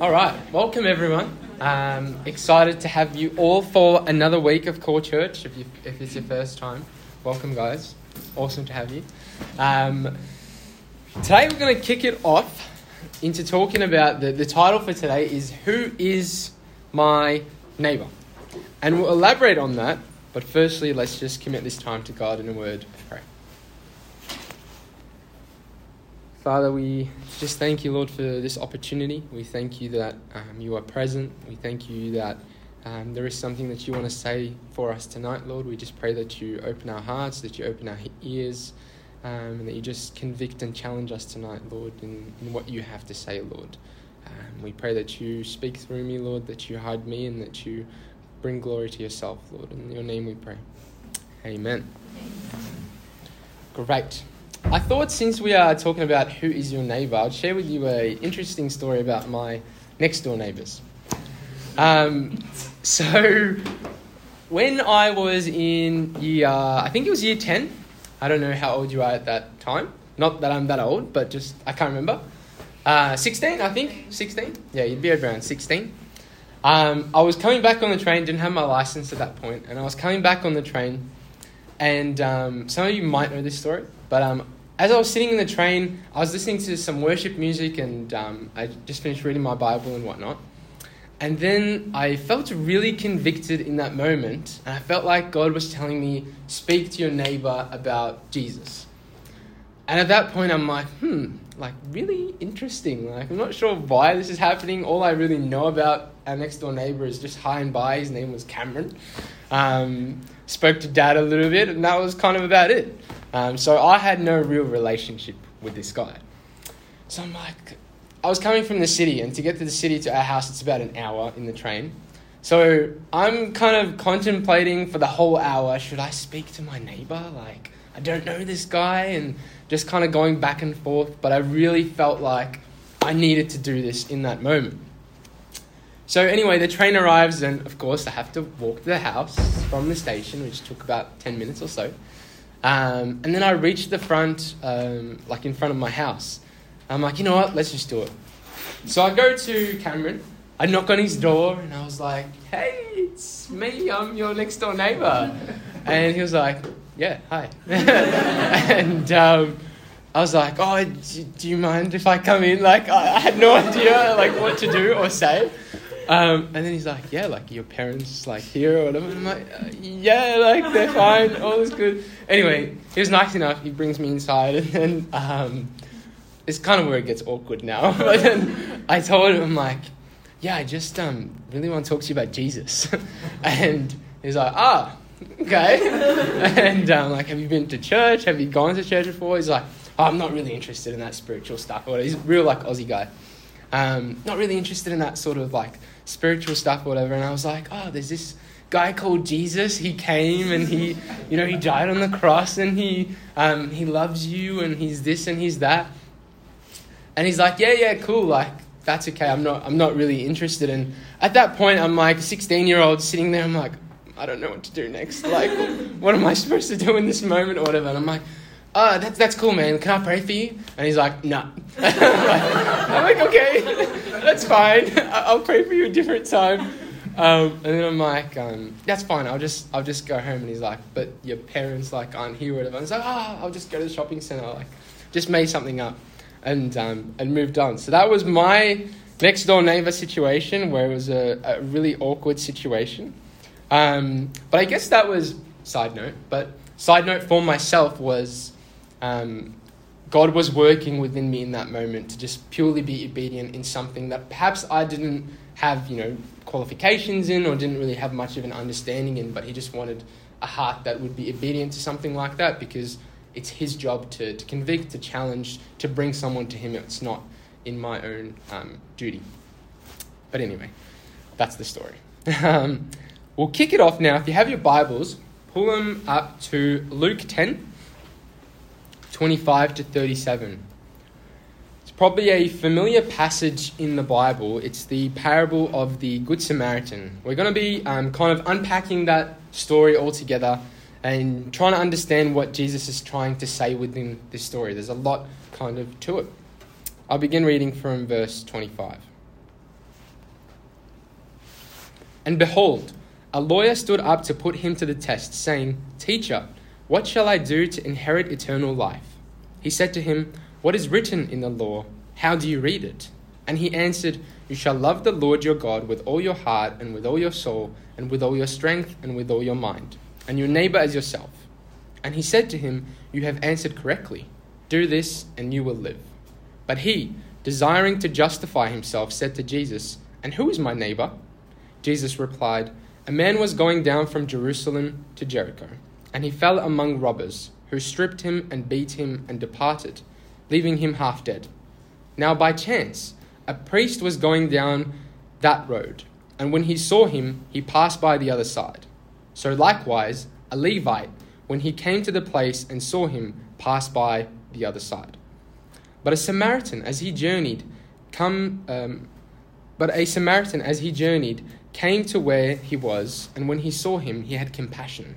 All right, welcome everyone. Um, excited to have you all for another week of Core Church. If, you, if it's your first time, welcome, guys. Awesome to have you. Um, today we're going to kick it off into talking about the, the title for today is Who is My Neighbour? And we'll elaborate on that, but firstly, let's just commit this time to God in a word of prayer. Father, we just thank you, Lord, for this opportunity. We thank you that um, you are present. We thank you that um, there is something that you want to say for us tonight, Lord. We just pray that you open our hearts, that you open our ears, um, and that you just convict and challenge us tonight, Lord, in, in what you have to say, Lord. Um, we pray that you speak through me, Lord, that you hide me, and that you bring glory to yourself, Lord. In your name we pray. Amen. Great. I thought since we are talking about who is your neighbour, I'd share with you a interesting story about my next door neighbours. Um, so, when I was in year, I think it was year 10, I don't know how old you are at that time. Not that I'm that old, but just, I can't remember. Uh, 16, I think. 16? Yeah, you'd be around 16. Um, I was coming back on the train, didn't have my license at that point, and I was coming back on the train, and um, some of you might know this story, but um, as I was sitting in the train, I was listening to some worship music, and um, I just finished reading my Bible and whatnot. And then I felt really convicted in that moment, and I felt like God was telling me, Speak to your neighbor about Jesus. And at that point, I'm like, hmm, like really interesting. Like, I'm not sure why this is happening. All I really know about our next door neighbor is just hi and bye. His name was Cameron. Um, spoke to dad a little bit, and that was kind of about it. Um, so I had no real relationship with this guy. So I'm like, I was coming from the city, and to get to the city to our house, it's about an hour in the train. So I'm kind of contemplating for the whole hour should I speak to my neighbor? Like, I don't know this guy, and just kind of going back and forth, but I really felt like I needed to do this in that moment. So, anyway, the train arrives, and of course, I have to walk to the house from the station, which took about 10 minutes or so. Um, and then I reached the front, um, like in front of my house. I'm like, you know what, let's just do it. So I go to Cameron, I knock on his door, and I was like, hey, it's me, I'm your next door neighbor. And he was like, yeah, hi. and um, I was like, oh, do, do, you mind if I come in? Like, I, I, had no idea like what to do or say. Um, and then he's like, yeah, like your parents like here or whatever. I'm like, uh, yeah, like they're fine, all is good. Anyway, he was nice enough. He brings me inside, and then um, it's kind of where it gets awkward now. but then I told him, I'm like, yeah, I just um, really want to talk to you about Jesus. and he's like, ah, okay. and I'm um, like, have you been to church? Have you gone to church before? He's like, oh, I'm not really interested in that spiritual stuff. Or he's real like Aussie guy. Um, not really interested in that sort of like spiritual stuff or whatever. And I was like, oh, there's this guy called Jesus. He came and he, you know, he died on the cross and he, um, he loves you and he's this and he's that. And he's like, yeah, yeah, cool. Like, that's okay. I'm not, I'm not really interested. And at that point, I'm like a 16 year old sitting there. I'm like, I don't know what to do next. Like, what am I supposed to do in this moment or whatever? And I'm like, oh, that's, that's cool, man. Can I pray for you? And he's like, no. Nah. I'm like, okay, that's fine. I'll pray for you a different time. Um, and then I'm like, um, that's fine. I'll just, I'll just go home. And he's like, but your parents like aren't here or whatever. And I was like, oh, I'll just go to the shopping center. Like, just made something up, and um, and moved on. So that was my next door neighbor situation, where it was a, a really awkward situation. Um, but I guess that was side note. But side note for myself was um, God was working within me in that moment to just purely be obedient in something that perhaps I didn't have, you know, qualifications in or didn't really have much of an understanding in, but He just wanted a heart that would be obedient to something like that because it's His job to, to convict, to challenge, to bring someone to Him. It's not in my own um, duty. But anyway, that's the story. Um, We'll kick it off now. If you have your Bibles, pull them up to Luke 10, 25 to 37. It's probably a familiar passage in the Bible. It's the parable of the Good Samaritan. We're going to be um, kind of unpacking that story all together and trying to understand what Jesus is trying to say within this story. There's a lot kind of to it. I'll begin reading from verse 25. And behold, a lawyer stood up to put him to the test, saying, Teacher, what shall I do to inherit eternal life? He said to him, What is written in the law? How do you read it? And he answered, You shall love the Lord your God with all your heart, and with all your soul, and with all your strength, and with all your mind, and your neighbor as yourself. And he said to him, You have answered correctly. Do this, and you will live. But he, desiring to justify himself, said to Jesus, And who is my neighbor? Jesus replied, A man was going down from Jerusalem to Jericho, and he fell among robbers, who stripped him and beat him and departed, leaving him half dead. Now, by chance, a priest was going down that road, and when he saw him, he passed by the other side. So, likewise, a Levite, when he came to the place and saw him, passed by the other side. But a Samaritan, as he journeyed, come, um, but a Samaritan, as he journeyed, came to where he was, and when he saw him, he had compassion.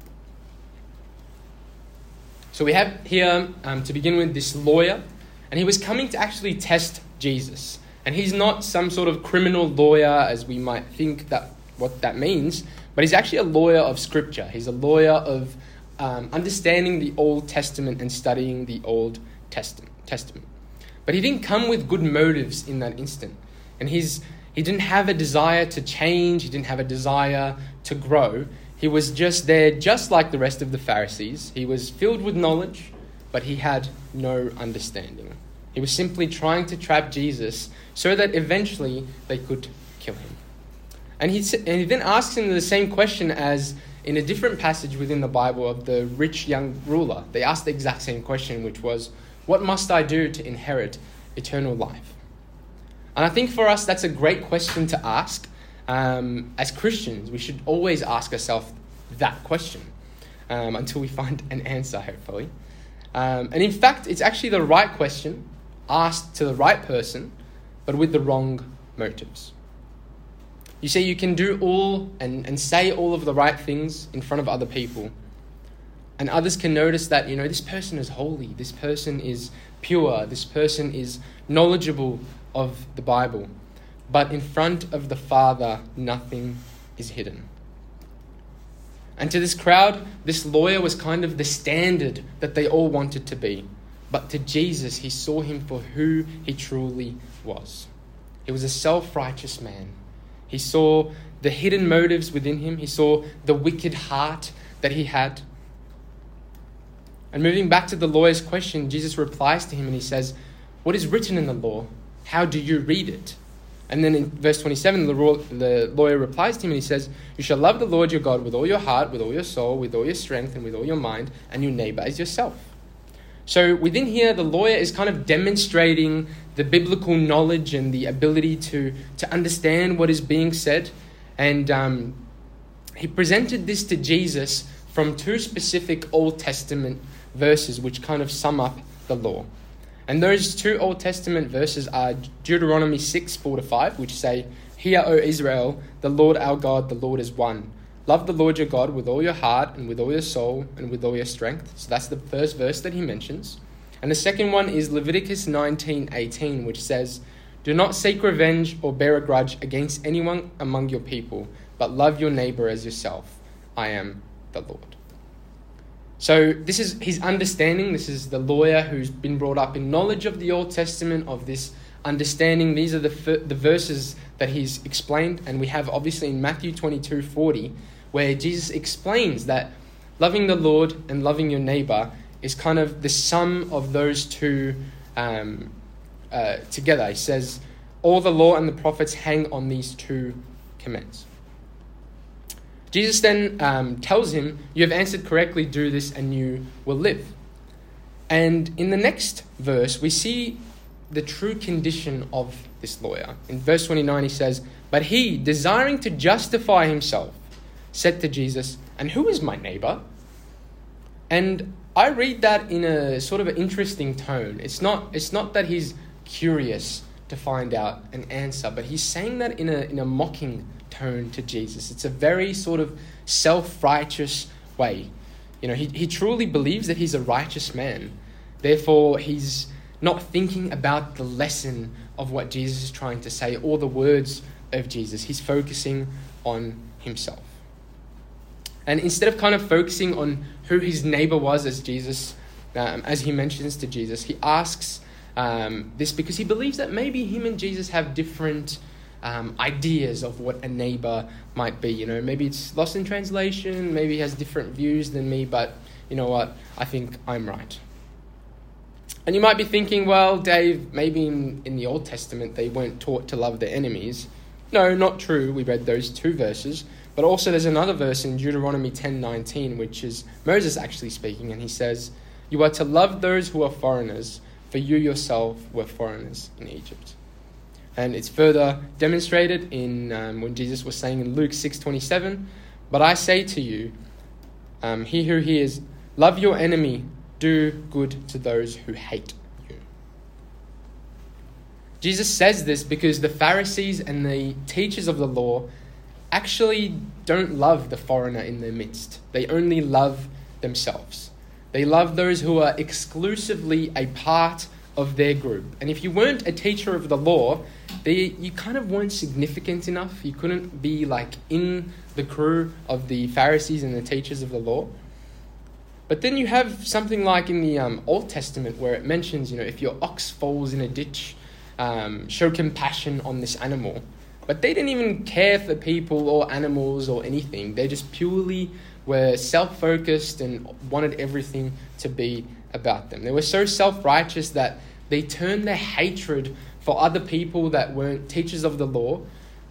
So we have here, um, to begin with, this lawyer, and he was coming to actually test Jesus. And he's not some sort of criminal lawyer, as we might think that what that means, but he's actually a lawyer of Scripture. He's a lawyer of um, understanding the Old Testament and studying the Old Testament. Testament. But he didn't come with good motives in that instant. And he's, he didn't have a desire to change, he didn't have a desire to grow. He was just there, just like the rest of the Pharisees. He was filled with knowledge, but he had no understanding. He was simply trying to trap Jesus so that eventually they could kill him. And he, and he then asks him the same question as in a different passage within the Bible of the rich young ruler. They asked the exact same question, which was, What must I do to inherit eternal life? And I think for us, that's a great question to ask. Um, as Christians, we should always ask ourselves that question um, until we find an answer, hopefully. Um, and in fact, it's actually the right question asked to the right person, but with the wrong motives. You see, you can do all and, and say all of the right things in front of other people. And others can notice that, you know, this person is holy, this person is pure, this person is knowledgeable of the Bible. But in front of the Father, nothing is hidden. And to this crowd, this lawyer was kind of the standard that they all wanted to be. But to Jesus, he saw him for who he truly was. He was a self righteous man he saw the hidden motives within him, he saw the wicked heart that he had. And moving back to the lawyer's question, Jesus replies to him and he says, What is written in the law? How do you read it? And then in verse 27, the, lawyer replies to him and he says, You shall love the Lord your God with all your heart, with all your soul, with all your strength, and with all your mind, and your neighbor as yourself. So within here, the lawyer is kind of demonstrating the biblical knowledge and the ability to, to understand what is being said. And um, he presented this to Jesus from two specific Old Testament verses which kind of sum up the law. And those two Old Testament verses are Deuteronomy 6 4 to 5, which say, Hear, O Israel, the Lord our God, the Lord is one. Love the Lord your God with all your heart and with all your soul and with all your strength. So that's the first verse that he mentions. And the second one is Leviticus 19:18, which says, "Do not seek revenge or bear a grudge against anyone among your people, but love your neighbor as yourself. I am the Lord." So this is his understanding. This is the lawyer who's been brought up in knowledge of the Old Testament, of this understanding. These are the, the verses that he's explained. And we have obviously in Matthew 22 40, where Jesus explains that loving the Lord and loving your neighbor is kind of the sum of those two um, uh, together. He says, All the law and the prophets hang on these two commands. Jesus then um, tells him, You have answered correctly, do this, and you will live. And in the next verse, we see the true condition of this lawyer. In verse 29, he says, But he, desiring to justify himself, said to Jesus, And who is my neighbor? And I read that in a sort of an interesting tone. It's not, it's not that he's curious to find out an answer, but he's saying that in a, in a mocking tone to Jesus. It's a very sort of self righteous way. You know, he, he truly believes that he's a righteous man. Therefore, he's not thinking about the lesson of what Jesus is trying to say or the words of Jesus. He's focusing on himself. And instead of kind of focusing on who his neighbor was as Jesus, um, as he mentions to Jesus, he asks um, this because he believes that maybe him and Jesus have different um, ideas of what a neighbor might be. You know, maybe it's lost in translation, maybe he has different views than me, but you know what? I think I'm right. And you might be thinking, well, Dave, maybe in, in the Old Testament they weren't taught to love their enemies. No, not true. We read those two verses. But also there's another verse in Deuteronomy 10:19 which is Moses actually speaking and he says, "You are to love those who are foreigners, for you yourself were foreigners in Egypt." And it's further demonstrated in um, when Jesus was saying in Luke 6:27, "But I say to you, um, he who hears, love your enemy, do good to those who hate you. Jesus says this because the Pharisees and the teachers of the law actually don't love the foreigner in their midst. They only love themselves. They love those who are exclusively a part of their group. And if you weren't a teacher of the law, they, you kind of weren't significant enough. You couldn't be like in the crew of the Pharisees and the teachers of the law. But then you have something like in the um, Old Testament where it mentions, you know, if your ox falls in a ditch, um, show compassion on this animal. But they didn't even care for people or animals or anything. They just purely were self focused and wanted everything to be about them. They were so self righteous that they turned their hatred for other people that weren't teachers of the law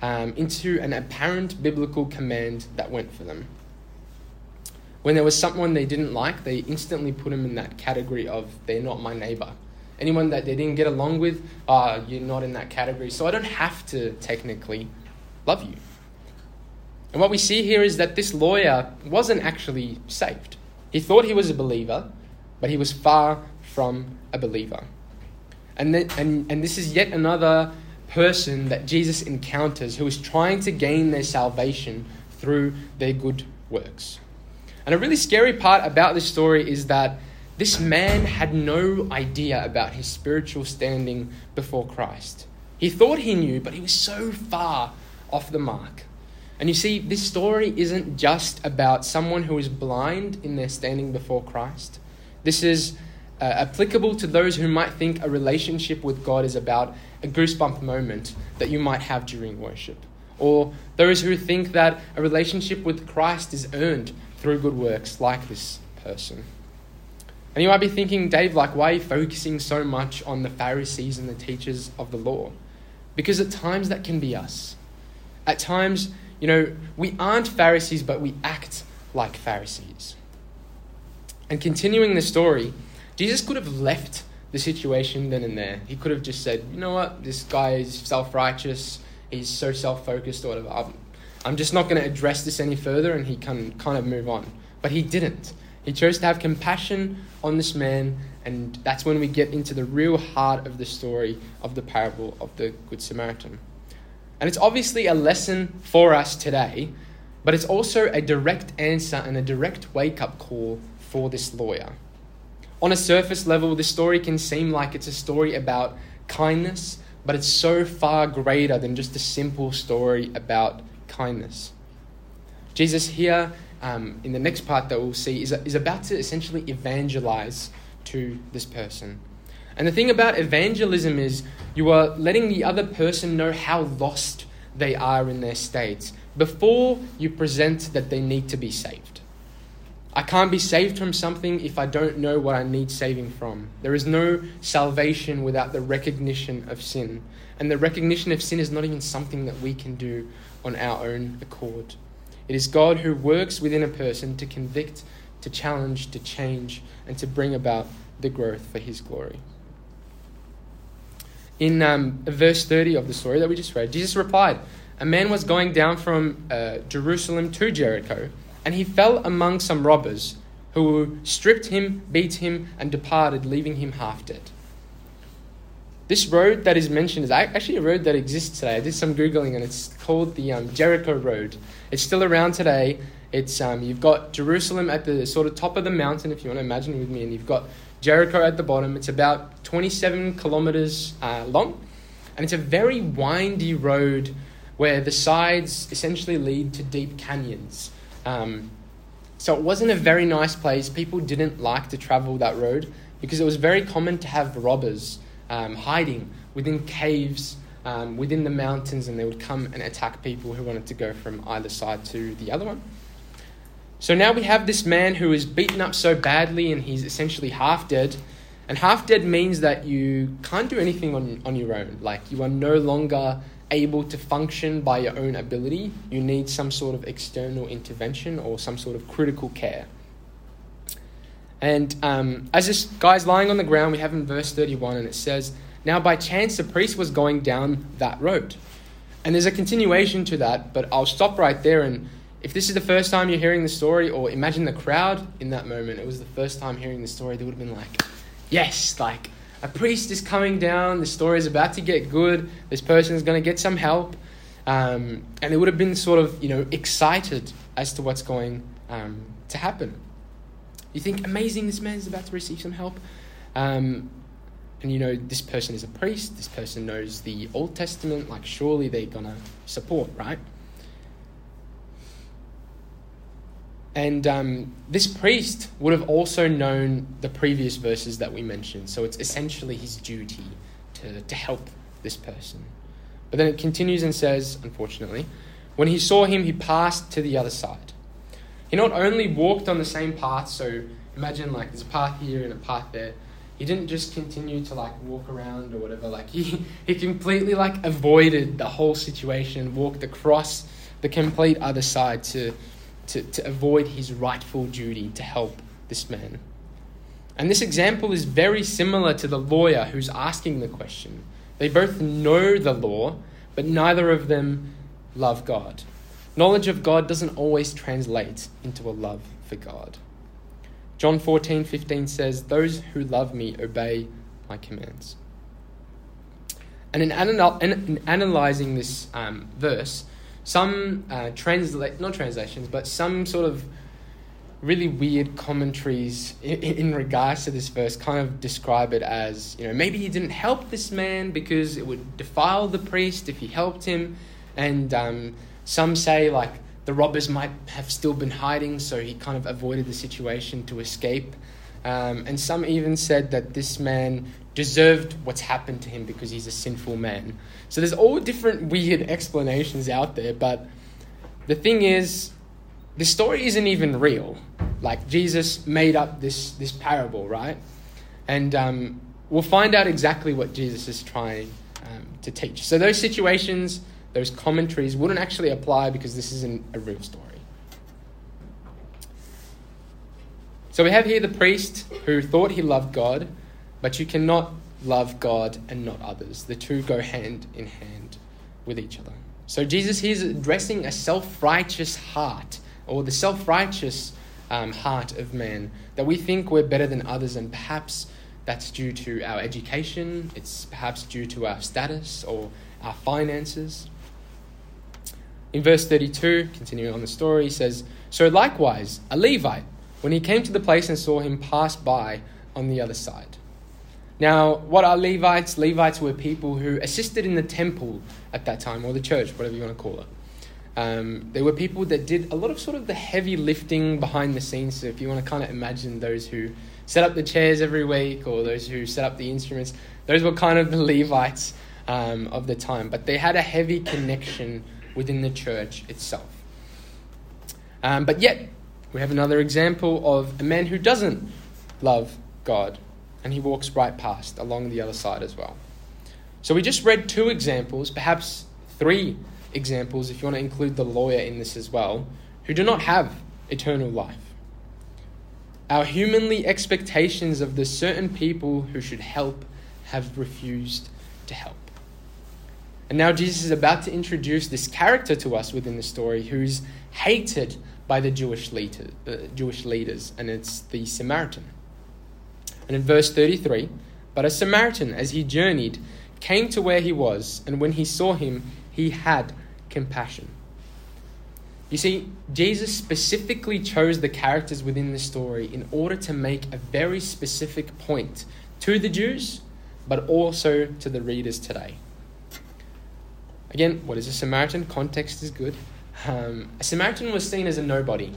um, into an apparent biblical command that went for them. When there was someone they didn't like, they instantly put them in that category of they're not my neighbor. Anyone that they didn't get along with, ah, you're not in that category. So I don't have to technically love you. And what we see here is that this lawyer wasn't actually saved. He thought he was a believer, but he was far from a believer. And, then, and, and this is yet another person that Jesus encounters who is trying to gain their salvation through their good works. And a really scary part about this story is that this man had no idea about his spiritual standing before Christ. He thought he knew, but he was so far off the mark. And you see, this story isn't just about someone who is blind in their standing before Christ. This is uh, applicable to those who might think a relationship with God is about a goosebump moment that you might have during worship. Or those who think that a relationship with Christ is earned through good works like this person. And you might be thinking, Dave, like, why are you focusing so much on the Pharisees and the teachers of the law? Because at times that can be us. At times, you know, we aren't Pharisees, but we act like Pharisees. And continuing the story, Jesus could have left the situation then and there. He could have just said, you know what, this guy is self righteous, he's so self focused, or whatever. I'm just not going to address this any further, and he can kind of move on. But he didn't. He chose to have compassion on this man, and that's when we get into the real heart of the story of the parable of the Good Samaritan. And it's obviously a lesson for us today, but it's also a direct answer and a direct wake up call for this lawyer. On a surface level, this story can seem like it's a story about kindness, but it's so far greater than just a simple story about kindness. Jesus here, um, in the next part that we'll see, is, is about to essentially evangelize to this person. And the thing about evangelism is you are letting the other person know how lost they are in their state before you present that they need to be saved. I can't be saved from something if I don't know what I need saving from. There is no salvation without the recognition of sin. And the recognition of sin is not even something that we can do on our own accord. It is God who works within a person to convict, to challenge, to change, and to bring about the growth for His glory. In um, verse 30 of the story that we just read, Jesus replied, a man was going down from uh, Jerusalem to Jericho, and he fell among some robbers who stripped him, beat him, and departed, leaving him half dead. This road that is mentioned is actually a road that exists today. I did some Googling and it's called the um, Jericho Road. It's still around today. It's, um, you've got Jerusalem at the sort of top of the mountain, if you want to imagine with me, and you've got Jericho at the bottom. It's about 27 kilometers uh, long, and it's a very windy road where the sides essentially lead to deep canyons. Um, so it wasn't a very nice place. People didn't like to travel that road because it was very common to have robbers um, hiding within caves um, within the mountains, and they would come and attack people who wanted to go from either side to the other one. So now we have this man who is beaten up so badly and he's essentially half dead. And half dead means that you can't do anything on, on your own. Like you are no longer able to function by your own ability. You need some sort of external intervention or some sort of critical care. And um, as this guy's lying on the ground, we have in verse 31, and it says, Now by chance the priest was going down that road. And there's a continuation to that, but I'll stop right there. And if this is the first time you're hearing the story, or imagine the crowd in that moment, it was the first time hearing the story, they would have been like, Yes, like a priest is coming down, the story is about to get good, this person is going to get some help. Um, and they would have been sort of, you know, excited as to what's going um, to happen. You think, amazing, this man is about to receive some help. Um, and you know, this person is a priest, this person knows the Old Testament, like, surely they're going to support, right? And um, this priest would have also known the previous verses that we mentioned, so it's essentially his duty to, to help this person. But then it continues and says, unfortunately, when he saw him, he passed to the other side. He not only walked on the same path, so imagine like there's a path here and a path there. He didn't just continue to like walk around or whatever. Like he, he completely like avoided the whole situation, walked across the complete other side to, to, to avoid his rightful duty to help this man. And this example is very similar to the lawyer who's asking the question. They both know the law, but neither of them love God. Knowledge of God doesn't always translate into a love for God. John 14, 15 says, Those who love me obey my commands. And in, anal- in analyzing this um, verse, some uh, translate, not translations, but some sort of really weird commentaries in, in, regards to this verse kind of describe it as, you know, maybe he didn't help this man because it would defile the priest if he helped him. And um, some say, like, the robbers might have still been hiding, so he kind of avoided the situation to escape. Um, and some even said that this man deserved what's happened to him because he's a sinful man. So there's all different weird explanations out there, but the thing is, the story isn't even real. Like Jesus made up this this parable, right? And um, we'll find out exactly what Jesus is trying um, to teach. So those situations those commentaries wouldn't actually apply because this isn't a real story. So we have here the priest who thought he loved God, but you cannot love God and not others. The two go hand in hand with each other. So Jesus here is addressing a self righteous heart, or the self righteous um, heart of man, that we think we're better than others, and perhaps that's due to our education, it's perhaps due to our status or our finances. In verse 32, continuing on the story, he says, So likewise, a Levite, when he came to the place and saw him pass by on the other side. Now, what are Levites? Levites were people who assisted in the temple at that time, or the church, whatever you want to call it. Um, they were people that did a lot of sort of the heavy lifting behind the scenes. So, if you want to kind of imagine those who set up the chairs every week or those who set up the instruments, those were kind of the Levites um, of the time. But they had a heavy connection within the church itself. Um, but yet, we have another example of a man who doesn't love God and he walks right past along the other side as well. So we just read two examples, perhaps three examples if you want to include the lawyer in this as well, who do not have eternal life. Our humanly expectations of the certain people who should help have refused to help. And now Jesus is about to introduce this character to us within the story who's hated by the Jewish, leader, uh, Jewish leaders, and it's the Samaritan. And in verse 33, but a Samaritan, as he journeyed, came to where he was, and when he saw him, he had compassion. You see, Jesus specifically chose the characters within the story in order to make a very specific point to the Jews, but also to the readers today. Again, what is a Samaritan? Context is good. Um, a Samaritan was seen as a nobody.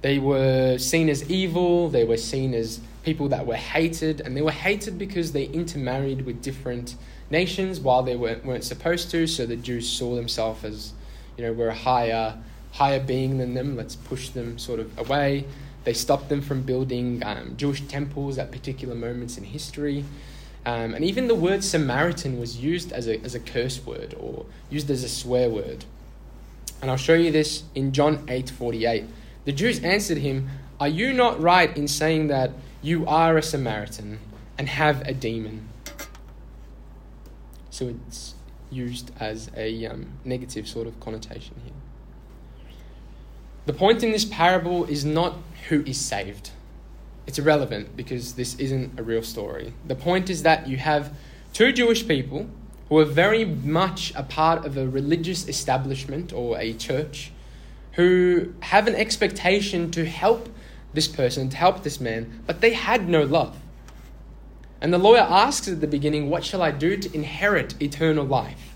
They were seen as evil, they were seen as people that were hated, and they were hated because they intermarried with different nations while they weren't, weren't supposed to, so the Jews saw themselves as, you know, we're a higher, higher being than them, let's push them sort of away. They stopped them from building um, Jewish temples at particular moments in history. Um, and even the word Samaritan was used as a, as a curse word or used as a swear word. And I'll show you this in John 8 48. The Jews answered him, Are you not right in saying that you are a Samaritan and have a demon? So it's used as a um, negative sort of connotation here. The point in this parable is not who is saved it's irrelevant because this isn't a real story. The point is that you have two Jewish people who are very much a part of a religious establishment or a church who have an expectation to help this person, to help this man, but they had no love. And the lawyer asks at the beginning, What shall I do to inherit eternal life?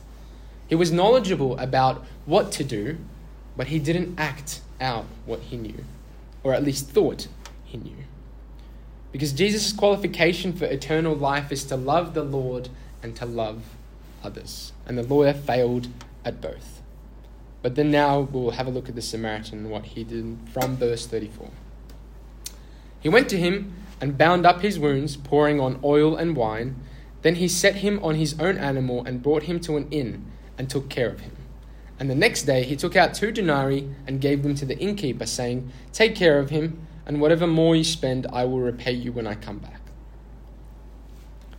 He was knowledgeable about what to do, but he didn't act out what he knew, or at least thought he knew. Because Jesus' qualification for eternal life is to love the Lord and to love others. And the lawyer failed at both. But then now we'll have a look at the Samaritan and what he did from verse 34. He went to him and bound up his wounds, pouring on oil and wine. Then he set him on his own animal and brought him to an inn and took care of him. And the next day he took out two denarii and gave them to the innkeeper, saying, Take care of him and whatever more you spend, I will repay you when I come back.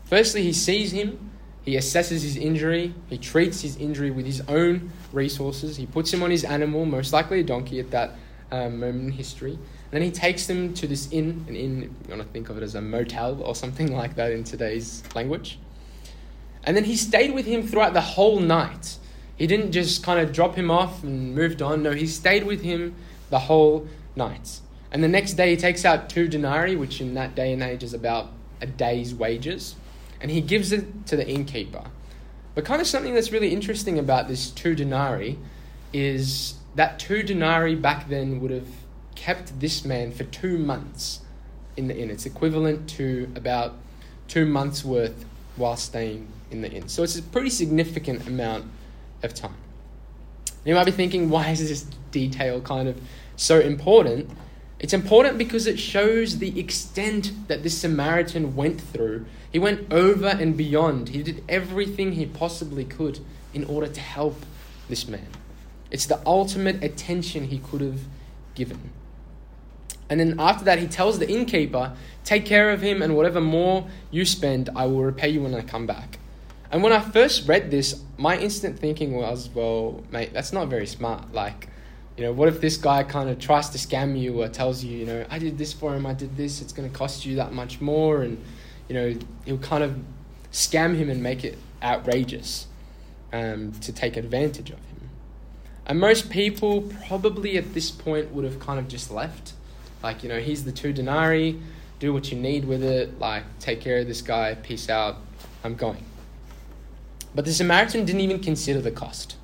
Firstly, he sees him, he assesses his injury, he treats his injury with his own resources, he puts him on his animal, most likely a donkey at that um, moment in history. Then he takes them to this inn, an inn, you want to think of it as a motel or something like that in today's language. And then he stayed with him throughout the whole night. He didn't just kind of drop him off and moved on. No, he stayed with him the whole night. And the next day he takes out two denarii, which in that day and age is about a day's wages, and he gives it to the innkeeper. But kind of something that's really interesting about this two denarii is that two denarii back then would have kept this man for two months in the inn. It's equivalent to about two months' worth while staying in the inn. So it's a pretty significant amount of time. You might be thinking, why is this detail kind of so important? It's important because it shows the extent that this Samaritan went through. He went over and beyond. He did everything he possibly could in order to help this man. It's the ultimate attention he could have given. And then after that, he tells the innkeeper, Take care of him, and whatever more you spend, I will repay you when I come back. And when I first read this, my instant thinking was, Well, mate, that's not very smart. Like, you know, what if this guy kind of tries to scam you or tells you, you know, I did this for him, I did this, it's going to cost you that much more, and you know, he'll kind of scam him and make it outrageous um, to take advantage of him. And most people probably at this point would have kind of just left. Like, you know, here's the two denarii, do what you need with it, like, take care of this guy, peace out, I'm going. But the Samaritan didn't even consider the cost.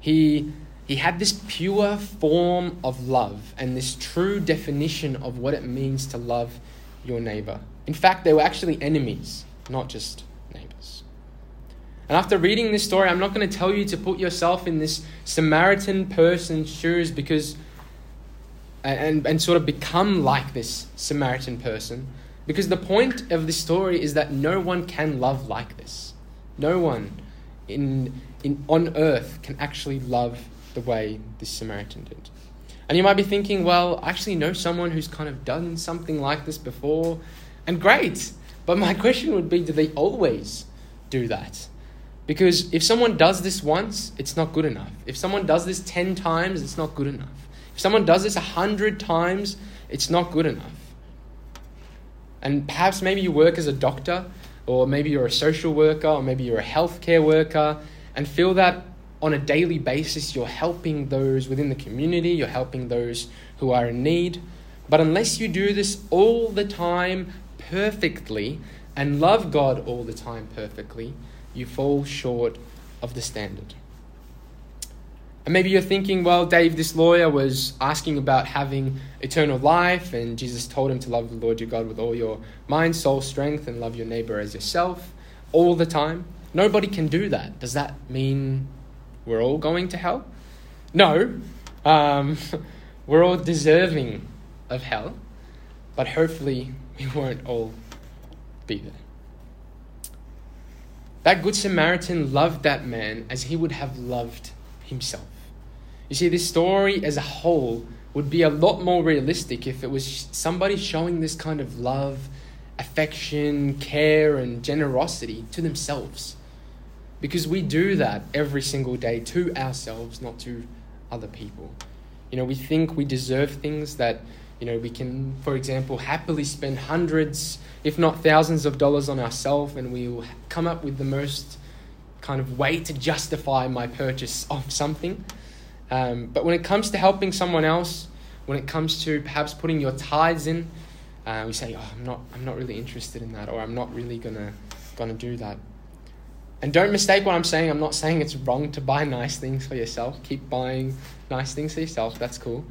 He he had this pure form of love and this true definition of what it means to love your neighbor. In fact, they were actually enemies, not just neighbors. And after reading this story, I'm not going to tell you to put yourself in this Samaritan person's shoes because and, and sort of become like this Samaritan person. Because the point of this story is that no one can love like this. No one in, in, on earth can actually love the way this Samaritan did. And you might be thinking, well, I actually know someone who's kind of done something like this before, and great. But my question would be do they always do that? Because if someone does this once, it's not good enough. If someone does this 10 times, it's not good enough. If someone does this a 100 times, it's not good enough. And perhaps maybe you work as a doctor, or maybe you're a social worker, or maybe you're a healthcare worker, and feel that on a daily basis you're helping those within the community, you're helping those who are in need. But unless you do this all the time perfectly and love God all the time perfectly, you fall short of the standard. And maybe you're thinking, well, Dave, this lawyer was asking about having eternal life, and Jesus told him to love the Lord your God with all your mind, soul, strength, and love your neighbor as yourself all the time. Nobody can do that. Does that mean we're all going to hell? No. Um, we're all deserving of hell, but hopefully we won't all be there. That Good Samaritan loved that man as he would have loved himself. You see, this story as a whole would be a lot more realistic if it was somebody showing this kind of love, affection, care, and generosity to themselves. Because we do that every single day to ourselves, not to other people. You know, we think we deserve things that you know, we can, for example, happily spend hundreds, if not thousands of dollars on ourselves, and we will come up with the most kind of way to justify my purchase of something. Um, but when it comes to helping someone else, when it comes to perhaps putting your tithes in, uh, we say, "Oh, I'm not, I'm not really interested in that," or "I'm not really gonna, gonna do that." And don't mistake what I'm saying. I'm not saying it's wrong to buy nice things for yourself. Keep buying nice things for yourself. That's cool.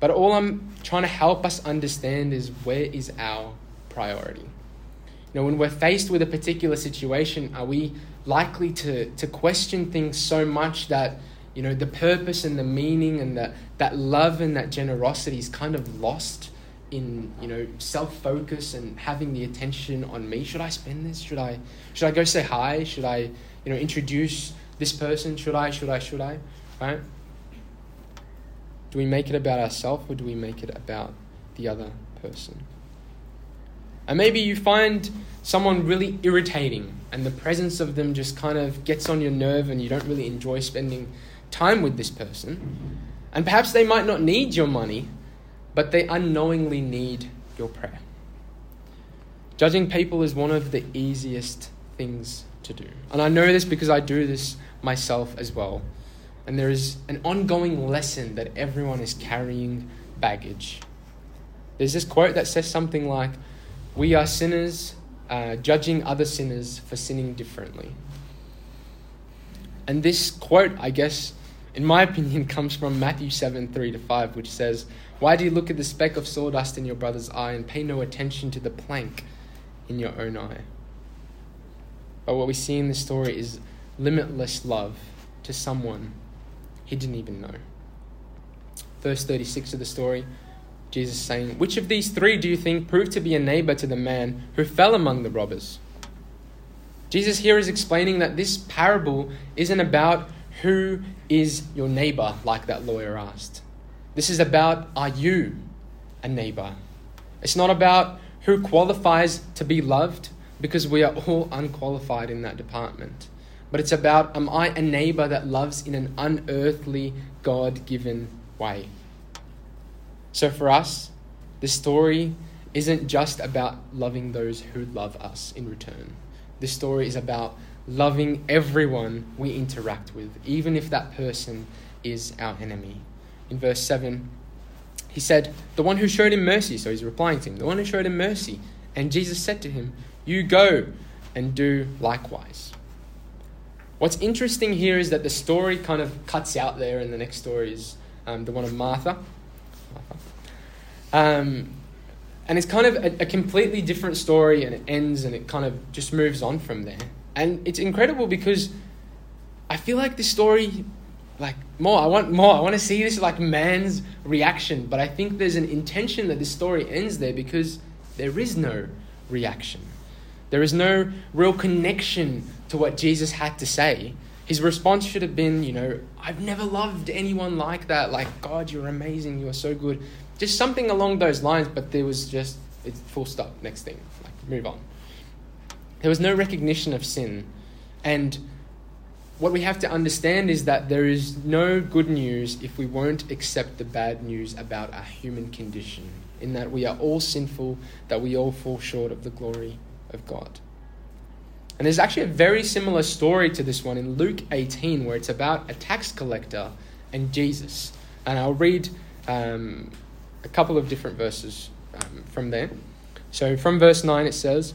But all I'm trying to help us understand is where is our priority? You know, when we're faced with a particular situation, are we likely to, to question things so much that, you know, the purpose and the meaning and the, that love and that generosity is kind of lost in, you know, self-focus and having the attention on me? Should I spend this? Should I, should I go say hi? Should I, you know, introduce this person? Should I, should I, should I? Right? Do we make it about ourselves or do we make it about the other person? And maybe you find someone really irritating and the presence of them just kind of gets on your nerve and you don't really enjoy spending time with this person. And perhaps they might not need your money, but they unknowingly need your prayer. Judging people is one of the easiest things to do. And I know this because I do this myself as well and there is an ongoing lesson that everyone is carrying baggage. There's this quote that says something like, We are sinners uh, judging other sinners for sinning differently. And this quote, I guess, in my opinion, comes from Matthew 7 3 to 5, which says, Why do you look at the speck of sawdust in your brother's eye and pay no attention to the plank in your own eye? But what we see in this story is limitless love to someone he didn't even know. Verse 36 of the story, Jesus saying, Which of these three do you think proved to be a neighbor to the man who fell among the robbers? Jesus here is explaining that this parable isn't about who is your neighbor, like that lawyer asked. This is about are you a neighbor? It's not about who qualifies to be loved, because we are all unqualified in that department but it's about am I a neighbor that loves in an unearthly, God given way? So for us, the story isn't just about loving those who love us in return. This story is about loving everyone we interact with, even if that person is our enemy. In verse 7, he said, The one who showed him mercy, so he's replying to him, the one who showed him mercy. And Jesus said to him, You go and do likewise. What's interesting here is that the story kind of cuts out there, and the next story is um, the one of Martha. Um, and it's kind of a, a, completely different story, and it ends, and it kind of just moves on from there. And it's incredible because I feel like this story, like more, I want more. I want to see this like man's reaction, but I think there's an intention that this story ends there because there is no reaction. There is no real connection to what Jesus had to say. His response should have been, you know, I've never loved anyone like that. Like, God, you're amazing. You're so good. Just something along those lines, but there was just, it's full stop, next thing. Like, move on. There was no recognition of sin. And what we have to understand is that there is no good news if we won't accept the bad news about our human condition, in that we are all sinful, that we all fall short of the glory of God. And there's actually a very similar story to this one in Luke 18, where it's about a tax collector and Jesus. And I'll read um, a couple of different verses um, from there. So from verse 9, it says,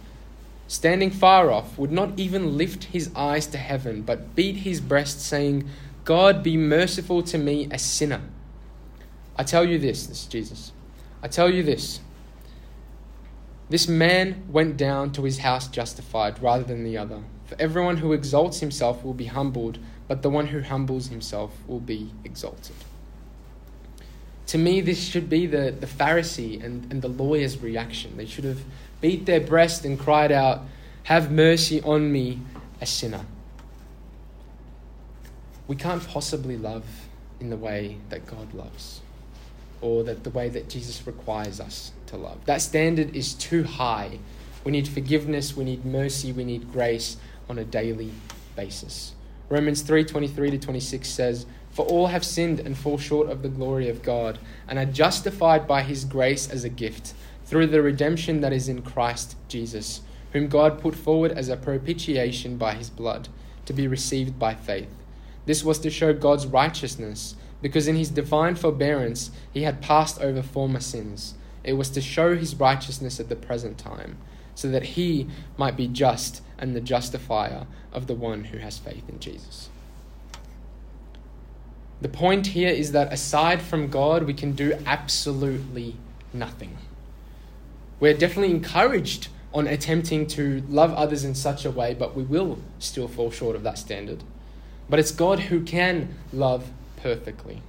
standing far off, would not even lift his eyes to heaven, but beat his breast, saying, God be merciful to me, a sinner. I tell you this, this is Jesus. I tell you this. This man went down to his house justified rather than the other. For everyone who exalts himself will be humbled, but the one who humbles himself will be exalted. To me, this should be the, the Pharisee and, and the lawyer's reaction. They should have beat their breast and cried out, Have mercy on me, a sinner. We can't possibly love in the way that God loves, or that the way that Jesus requires us to love. That standard is too high. We need forgiveness, we need mercy, we need grace on a daily basis. Romans 3:23 to 26 says, "For all have sinned and fall short of the glory of God, and are justified by his grace as a gift through the redemption that is in Christ Jesus, whom God put forward as a propitiation by his blood, to be received by faith. This was to show God's righteousness, because in his divine forbearance he had passed over former sins. It was to show his righteousness at the present time, so that he might be just and the justifier of the one who has faith in Jesus. The point here is that aside from God, we can do absolutely nothing. We're definitely encouraged on attempting to love others in such a way, but we will still fall short of that standard. But it's God who can love perfectly.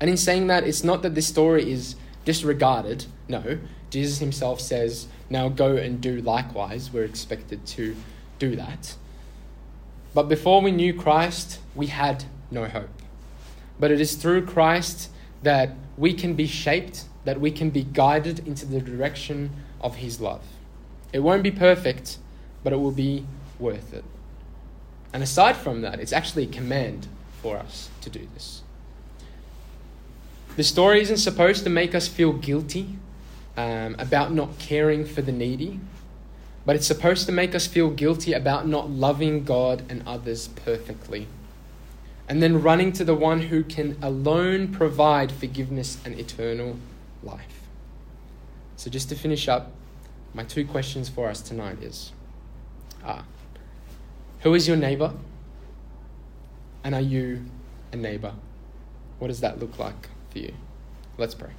And in saying that, it's not that this story is disregarded. No, Jesus himself says, now go and do likewise. We're expected to do that. But before we knew Christ, we had no hope. But it is through Christ that we can be shaped that we can be guided into the direction of His love. It won't be perfect, but it will be worth it. And aside from that, it's actually a command for us to do this. The story isn't supposed to make us feel guilty um, about not caring for the needy, but it's supposed to make us feel guilty about not loving God and others perfectly. And then running to the one who can alone provide forgiveness and eternal life. So, just to finish up, my two questions for us tonight is uh, Who is your neighbor? And are you a neighbor? What does that look like for you? Let's pray.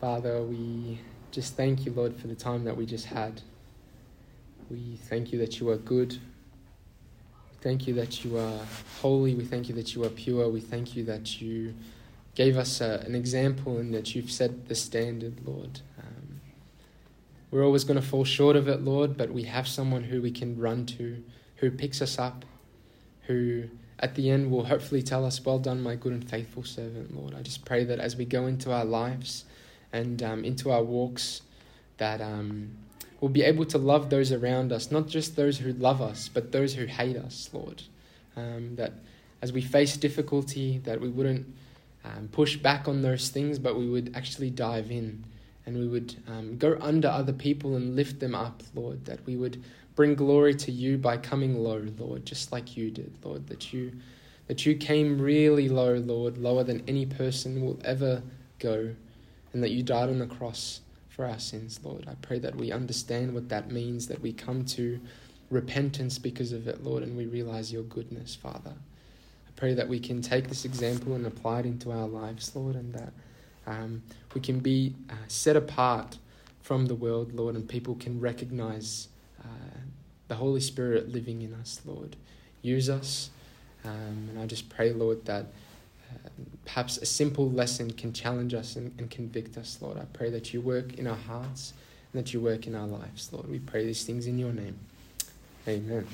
Father, we just thank you, Lord, for the time that we just had. We thank you that you are good thank you that you are holy. We thank you that you are pure. We thank you that you gave us a, an example and that you've set the standard, Lord. Um, we're always going to fall short of it, Lord, but we have someone who we can run to, who picks us up, who at the end will hopefully tell us, Well done, my good and faithful servant, Lord. I just pray that as we go into our lives and um, into our walks, that. Um, we'll be able to love those around us, not just those who love us, but those who hate us, Lord. Um, that as we face difficulty, that we wouldn't um, push back on those things, but we would actually dive in and we would um, go under other people and lift them up, Lord. That we would bring glory to you by coming low, Lord, just like you did, Lord. That you that you came really low, Lord, lower than any person will ever go, and that you died on the cross for our sins, Lord. I pray that we understand what that means, that we come to repentance because of it, Lord, and we realize your goodness, Father. I pray that we can take this example and apply it into our lives, Lord, and that um, we can be uh, set apart from the world, Lord, and people can recognize uh, the Holy Spirit living in us, Lord. Use us. Um, and I just pray, Lord, that perhaps a simple lesson can challenge us and, and convict us, Lord. I pray that you work in our hearts and that you work in our lives, Lord. We pray these things in your name. Amen.